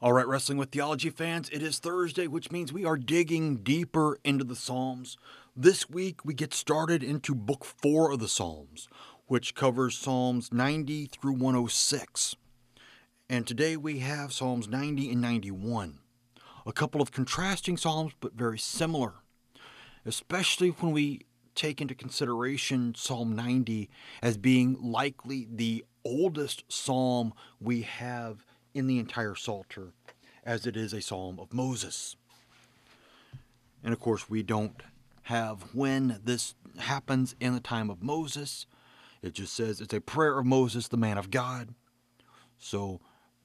All right, Wrestling with Theology fans, it is Thursday, which means we are digging deeper into the Psalms. This week, we get started into Book 4 of the Psalms, which covers Psalms 90 through 106. And today we have Psalms 90 and 91. A couple of contrasting Psalms, but very similar, especially when we take into consideration Psalm 90 as being likely the oldest psalm we have in the entire Psalter, as it is a psalm of Moses. And of course, we don't have when this happens in the time of Moses. It just says it's a prayer of Moses, the man of God. So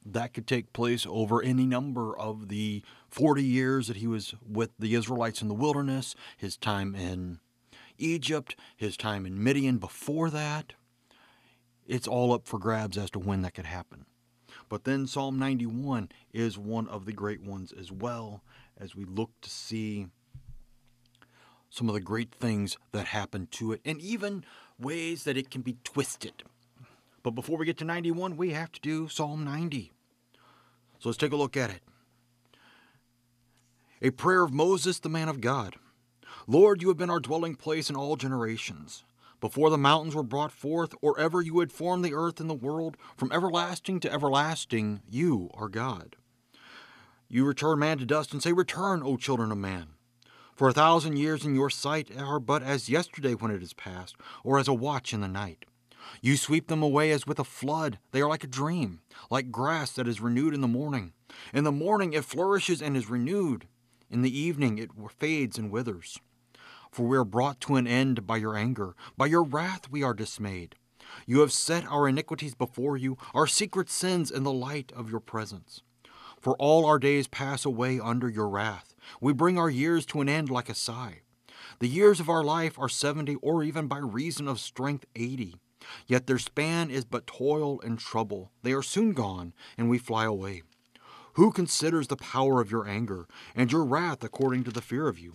that could take place over any number of the 40 years that he was with the Israelites in the wilderness, his time in Egypt, his time in Midian before that. It's all up for grabs as to when that could happen. But then Psalm 91 is one of the great ones as well, as we look to see some of the great things that happen to it, and even ways that it can be twisted. But before we get to 91, we have to do Psalm 90. So let's take a look at it. A prayer of Moses, the man of God. Lord, you have been our dwelling place in all generations before the mountains were brought forth, or ever you had formed the earth and the world, from everlasting to everlasting, you are God. You return man to dust and say, Return, O children of man. For a thousand years in your sight are but as yesterday when it is past, or as a watch in the night. You sweep them away as with a flood. They are like a dream, like grass that is renewed in the morning. In the morning it flourishes and is renewed. In the evening it fades and withers for we are brought to an end by your anger. By your wrath we are dismayed. You have set our iniquities before you, our secret sins in the light of your presence. For all our days pass away under your wrath. We bring our years to an end like a sigh. The years of our life are seventy, or even by reason of strength eighty. Yet their span is but toil and trouble. They are soon gone, and we fly away. Who considers the power of your anger, and your wrath according to the fear of you?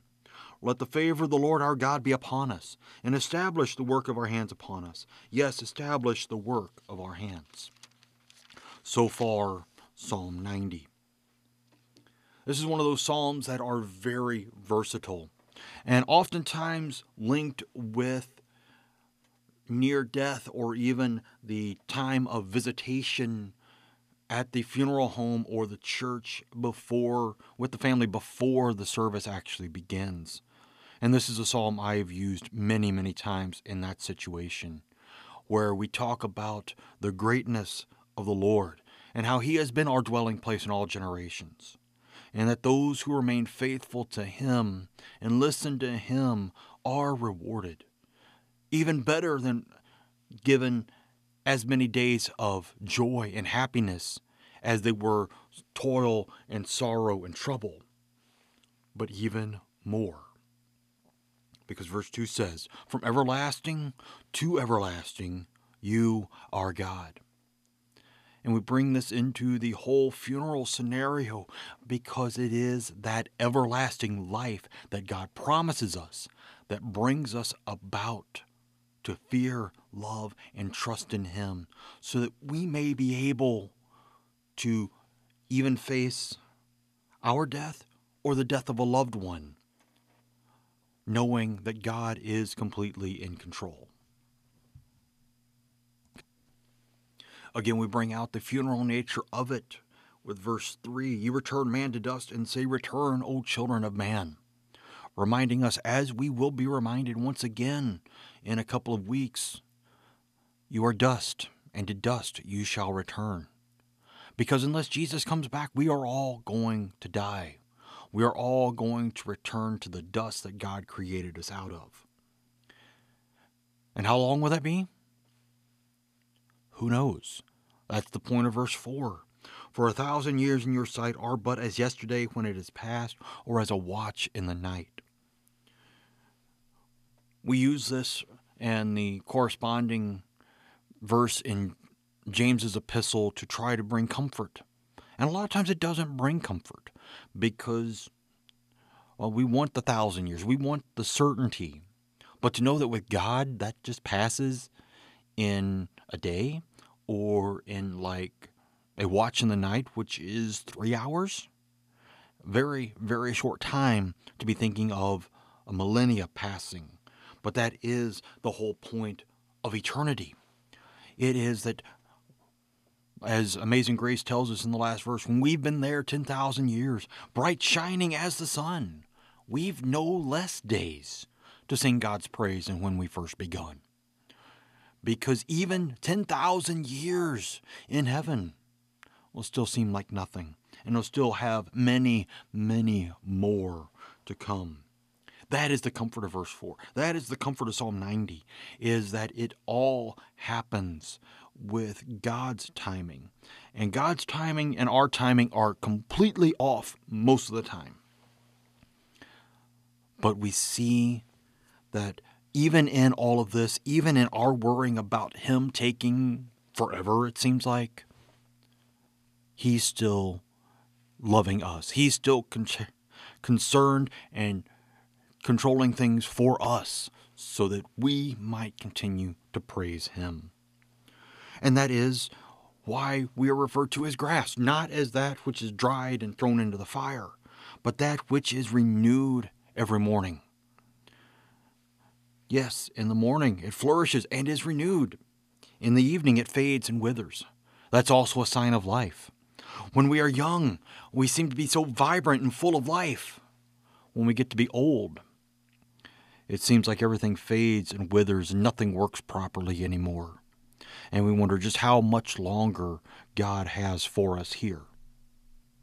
Let the favor of the Lord our God be upon us, and establish the work of our hands upon us. Yes, establish the work of our hands. So far, Psalm 90. This is one of those Psalms that are very versatile and oftentimes linked with near death or even the time of visitation at the funeral home or the church before with the family before the service actually begins. And this is a psalm I have used many, many times in that situation where we talk about the greatness of the Lord and how He has been our dwelling place in all generations. And that those who remain faithful to Him and listen to Him are rewarded. Even better than given as many days of joy and happiness as they were toil and sorrow and trouble, but even more because verse 2 says, From everlasting to everlasting, you are God. And we bring this into the whole funeral scenario because it is that everlasting life that God promises us that brings us about to fear, love, and trust in Him so that we may be able to even face our death or the death of a loved one knowing that God is completely in control. Again, we bring out the funeral nature of it with verse 3 You return man to dust and say, Return, O children of man. Reminding us, as we will be reminded once again in a couple of weeks, you are dust, and to dust you shall return. Because unless Jesus comes back, we are all going to die we are all going to return to the dust that God created us out of. And how long will that be? Who knows? That's the point of verse 4. For a thousand years in your sight are but as yesterday when it is past, or as a watch in the night. we use this and the corresponding verse in James's epistle to try to bring comfort. And a lot of times it doesn't bring comfort because well, we want the thousand years. We want the certainty. But to know that with God that just passes in a day or in like a watch in the night, which is three hours, very, very short time to be thinking of a millennia passing. But that is the whole point of eternity. It is that, as Amazing Grace tells us in the last verse, when we've been there 10,000 years, bright shining as the sun, we've no less days to sing God's praise than when we first begun. Because even 10,000 years in heaven will still seem like nothing, and will still have many, many more to come. That is the comfort of verse 4. That is the comfort of Psalm 90, is that it all happens with God's timing. And God's timing and our timing are completely off most of the time. But we see that even in all of this, even in our worrying about Him taking forever, it seems like, He's still loving us. He's still con- concerned and controlling things for us so that we might continue to praise Him. And that is why we are referred to as grass, not as that which is dried and thrown into the fire, but that which is renewed every morning. Yes, in the morning it flourishes and is renewed. In the evening it fades and withers. That's also a sign of life. When we are young, we seem to be so vibrant and full of life. When we get to be old, it seems like everything fades and withers and nothing works properly anymore. And we wonder just how much longer God has for us here.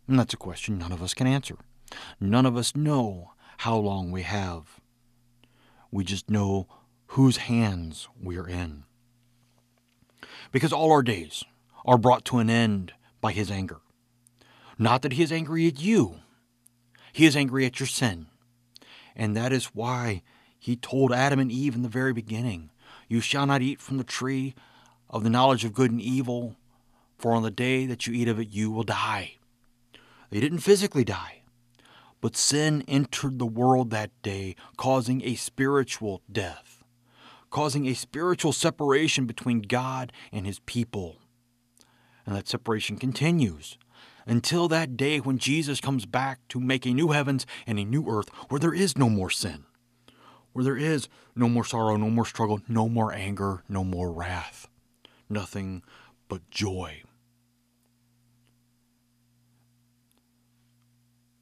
And that's a question none of us can answer. None of us know how long we have. We just know whose hands we are in. Because all our days are brought to an end by His anger. Not that He is angry at you, He is angry at your sin. And that is why he told Adam and Eve in the very beginning, You shall not eat from the tree of the knowledge of good and evil, for on the day that you eat of it, you will die. They didn't physically die, but sin entered the world that day, causing a spiritual death, causing a spiritual separation between God and his people. And that separation continues until that day when Jesus comes back to make a new heavens and a new earth where there is no more sin where there is no more sorrow, no more struggle, no more anger, no more wrath, nothing but joy.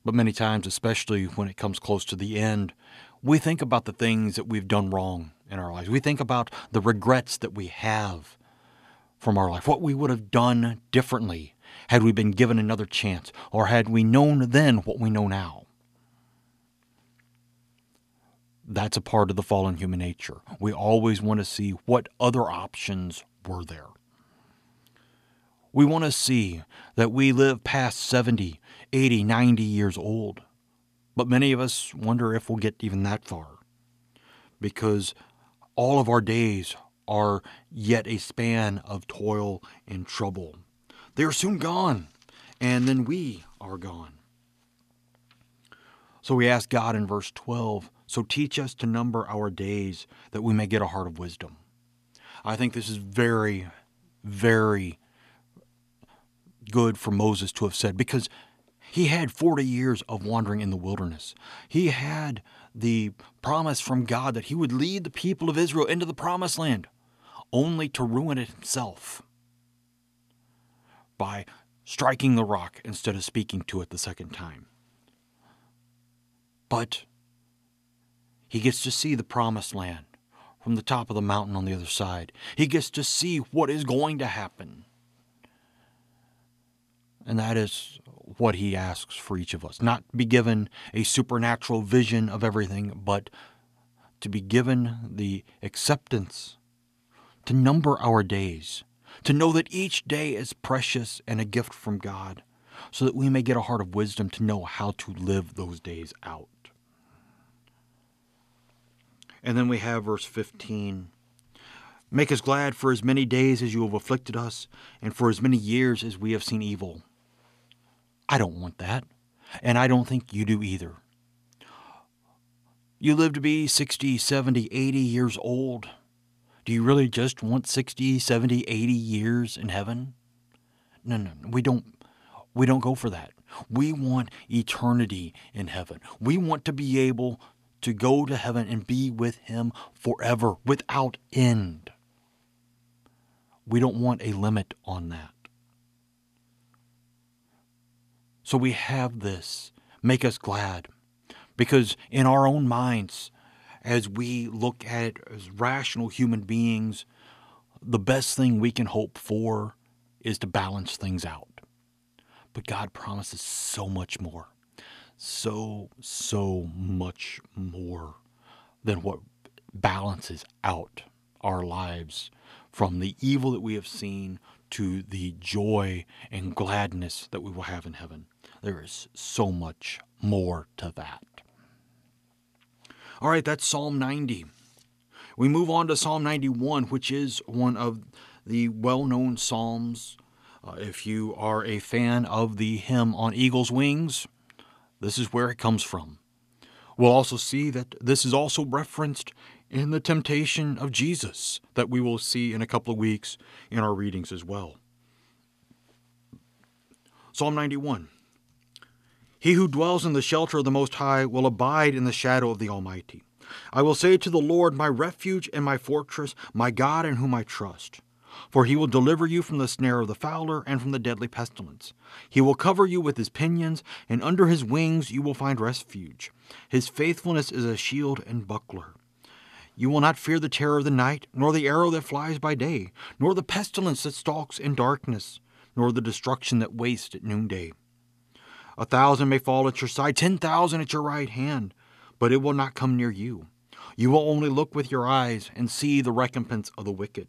But many times, especially when it comes close to the end, we think about the things that we've done wrong in our lives. We think about the regrets that we have from our life, what we would have done differently had we been given another chance, or had we known then what we know now. That's a part of the fallen human nature. We always want to see what other options were there. We want to see that we live past 70, 80, 90 years old. But many of us wonder if we'll get even that far. Because all of our days are yet a span of toil and trouble. They are soon gone, and then we are gone. So we ask God in verse 12 So teach us to number our days that we may get a heart of wisdom. I think this is very, very good for Moses to have said because he had 40 years of wandering in the wilderness. He had the promise from God that he would lead the people of Israel into the promised land, only to ruin it himself by striking the rock instead of speaking to it the second time. But he gets to see the promised land from the top of the mountain on the other side. He gets to see what is going to happen. And that is what he asks for each of us. Not be given a supernatural vision of everything, but to be given the acceptance to number our days, to know that each day is precious and a gift from God, so that we may get a heart of wisdom to know how to live those days out. And then we have verse 15. Make us glad for as many days as you have afflicted us, and for as many years as we have seen evil. I don't want that, and I don't think you do either. You live to be 60, 70, 80 years old. Do you really just want 60, 70, 80 years in heaven? No, no, we don't we don't go for that. We want eternity in heaven. We want to be able to go to heaven and be with him forever without end. We don't want a limit on that. So we have this. Make us glad. Because in our own minds, as we look at it as rational human beings, the best thing we can hope for is to balance things out. But God promises so much more. So, so much more than what balances out our lives from the evil that we have seen to the joy and gladness that we will have in heaven. There is so much more to that. All right, that's Psalm 90. We move on to Psalm 91, which is one of the well known Psalms. Uh, if you are a fan of the hymn on Eagle's Wings, this is where it comes from. We'll also see that this is also referenced in the temptation of Jesus that we will see in a couple of weeks in our readings as well. Psalm 91 He who dwells in the shelter of the Most High will abide in the shadow of the Almighty. I will say to the Lord, my refuge and my fortress, my God in whom I trust. For he will deliver you from the snare of the fowler and from the deadly pestilence. He will cover you with his pinions, and under his wings you will find refuge. His faithfulness is a shield and buckler. You will not fear the terror of the night, nor the arrow that flies by day, nor the pestilence that stalks in darkness, nor the destruction that wastes at noonday. A thousand may fall at your side, ten thousand at your right hand, but it will not come near you. You will only look with your eyes and see the recompense of the wicked.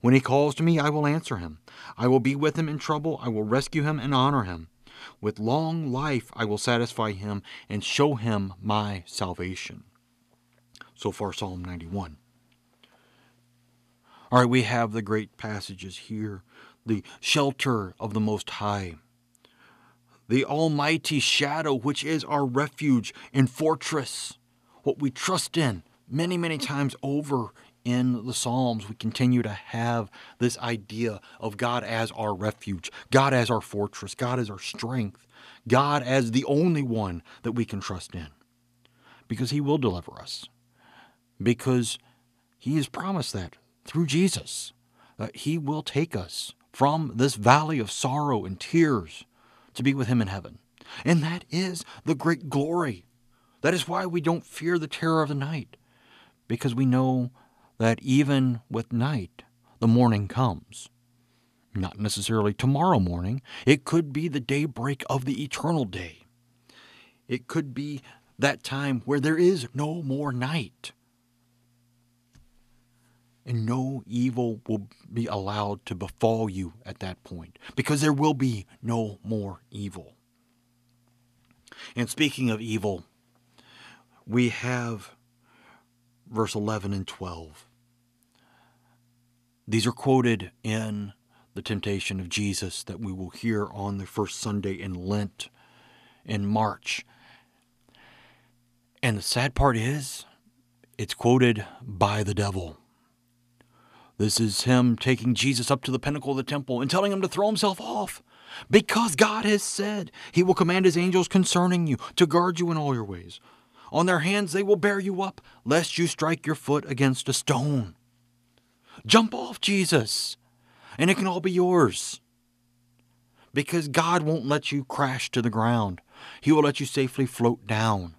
When he calls to me, I will answer him. I will be with him in trouble. I will rescue him and honor him. With long life I will satisfy him and show him my salvation. So far, Psalm 91. All right, we have the great passages here the shelter of the Most High, the Almighty shadow, which is our refuge and fortress, what we trust in many, many times over in the Psalms. We continue to have this idea of God as our refuge, God as our fortress, God as our strength, God as the only one that we can trust in, because He will deliver us because he has promised that through Jesus, that he will take us from this valley of sorrow and tears to be with him in heaven. And that is the great glory. That is why we don't fear the terror of the night, because we know that even with night, the morning comes. Not necessarily tomorrow morning, it could be the daybreak of the eternal day. It could be that time where there is no more night and no evil will be allowed to befall you at that point because there will be no more evil. And speaking of evil, we have verse 11 and 12. These are quoted in the temptation of Jesus that we will hear on the first Sunday in Lent in March. And the sad part is, it's quoted by the devil. This is him taking Jesus up to the pinnacle of the temple and telling him to throw himself off. Because God has said he will command his angels concerning you to guard you in all your ways. On their hands they will bear you up, lest you strike your foot against a stone. Jump off, Jesus, and it can all be yours. Because God won't let you crash to the ground, He will let you safely float down.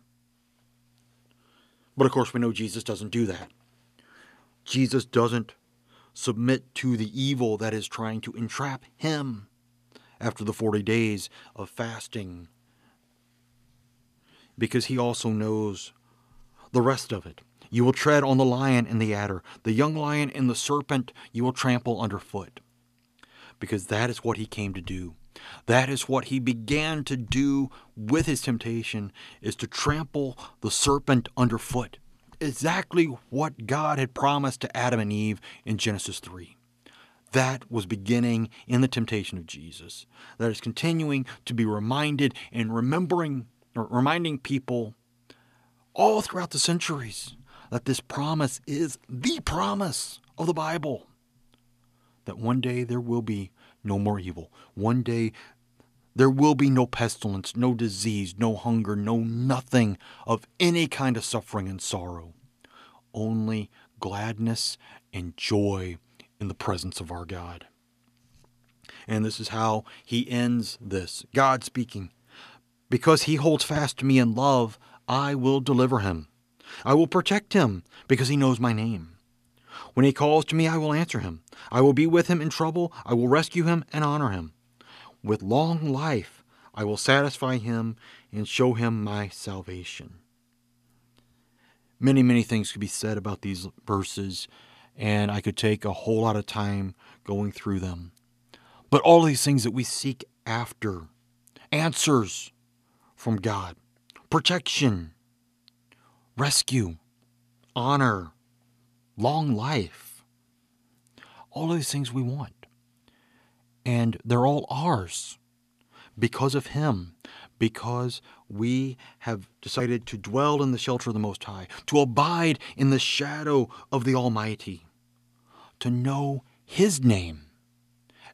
But of course, we know Jesus doesn't do that. Jesus doesn't submit to the evil that is trying to entrap him after the 40 days of fasting. Because he also knows the rest of it. You will tread on the lion and the adder, the young lion and the serpent you will trample underfoot. Because that is what he came to do. That is what he began to do with his temptation is to trample the serpent underfoot. Exactly what God had promised to Adam and Eve in Genesis 3. That was beginning in the temptation of Jesus. That is continuing to be reminded and remembering reminding people all throughout the centuries that this promise is the promise of the Bible. That one day there will be no more evil. One day there will be no pestilence, no disease, no hunger, no nothing of any kind of suffering and sorrow. Only gladness and joy in the presence of our God. And this is how he ends this God speaking. Because he holds fast to me in love, I will deliver him. I will protect him because he knows my name. When he calls to me, I will answer him. I will be with him in trouble. I will rescue him and honor him. With long life, I will satisfy him and show him my salvation. Many, many things could be said about these verses, and I could take a whole lot of time going through them. But all these things that we seek after answers from God, protection, rescue, honor, long life. All of these things we want. And they're all ours because of Him, because we have decided to dwell in the shelter of the Most High, to abide in the shadow of the Almighty, to know His name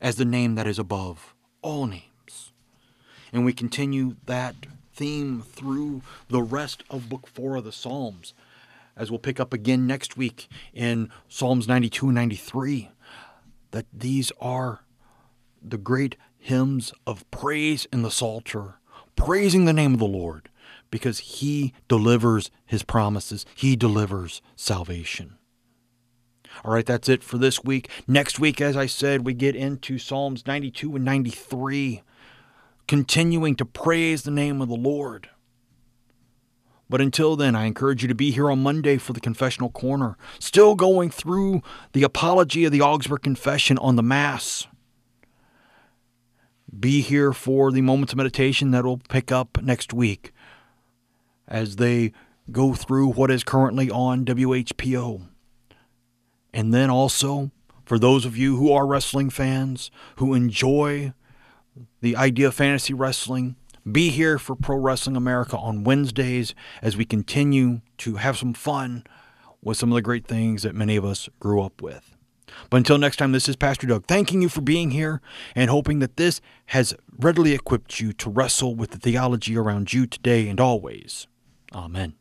as the name that is above all names. And we continue that theme through the rest of Book 4 of the Psalms, as we'll pick up again next week in Psalms 92 and 93, that these are the great hymns of praise in the Psalter, praising the name of the Lord, because He delivers His promises, He delivers salvation. All right, that's it for this week. Next week, as I said, we get into Psalms 92 and 93 continuing to praise the name of the Lord. But until then, I encourage you to be here on Monday for the Confessional Corner, still going through the apology of the Augsburg Confession on the Mass. Be here for the moments of meditation that will pick up next week as they go through what is currently on WHPO. And then also, for those of you who are wrestling fans, who enjoy the idea of fantasy wrestling. Be here for Pro Wrestling America on Wednesdays as we continue to have some fun with some of the great things that many of us grew up with. But until next time, this is Pastor Doug thanking you for being here and hoping that this has readily equipped you to wrestle with the theology around you today and always. Amen.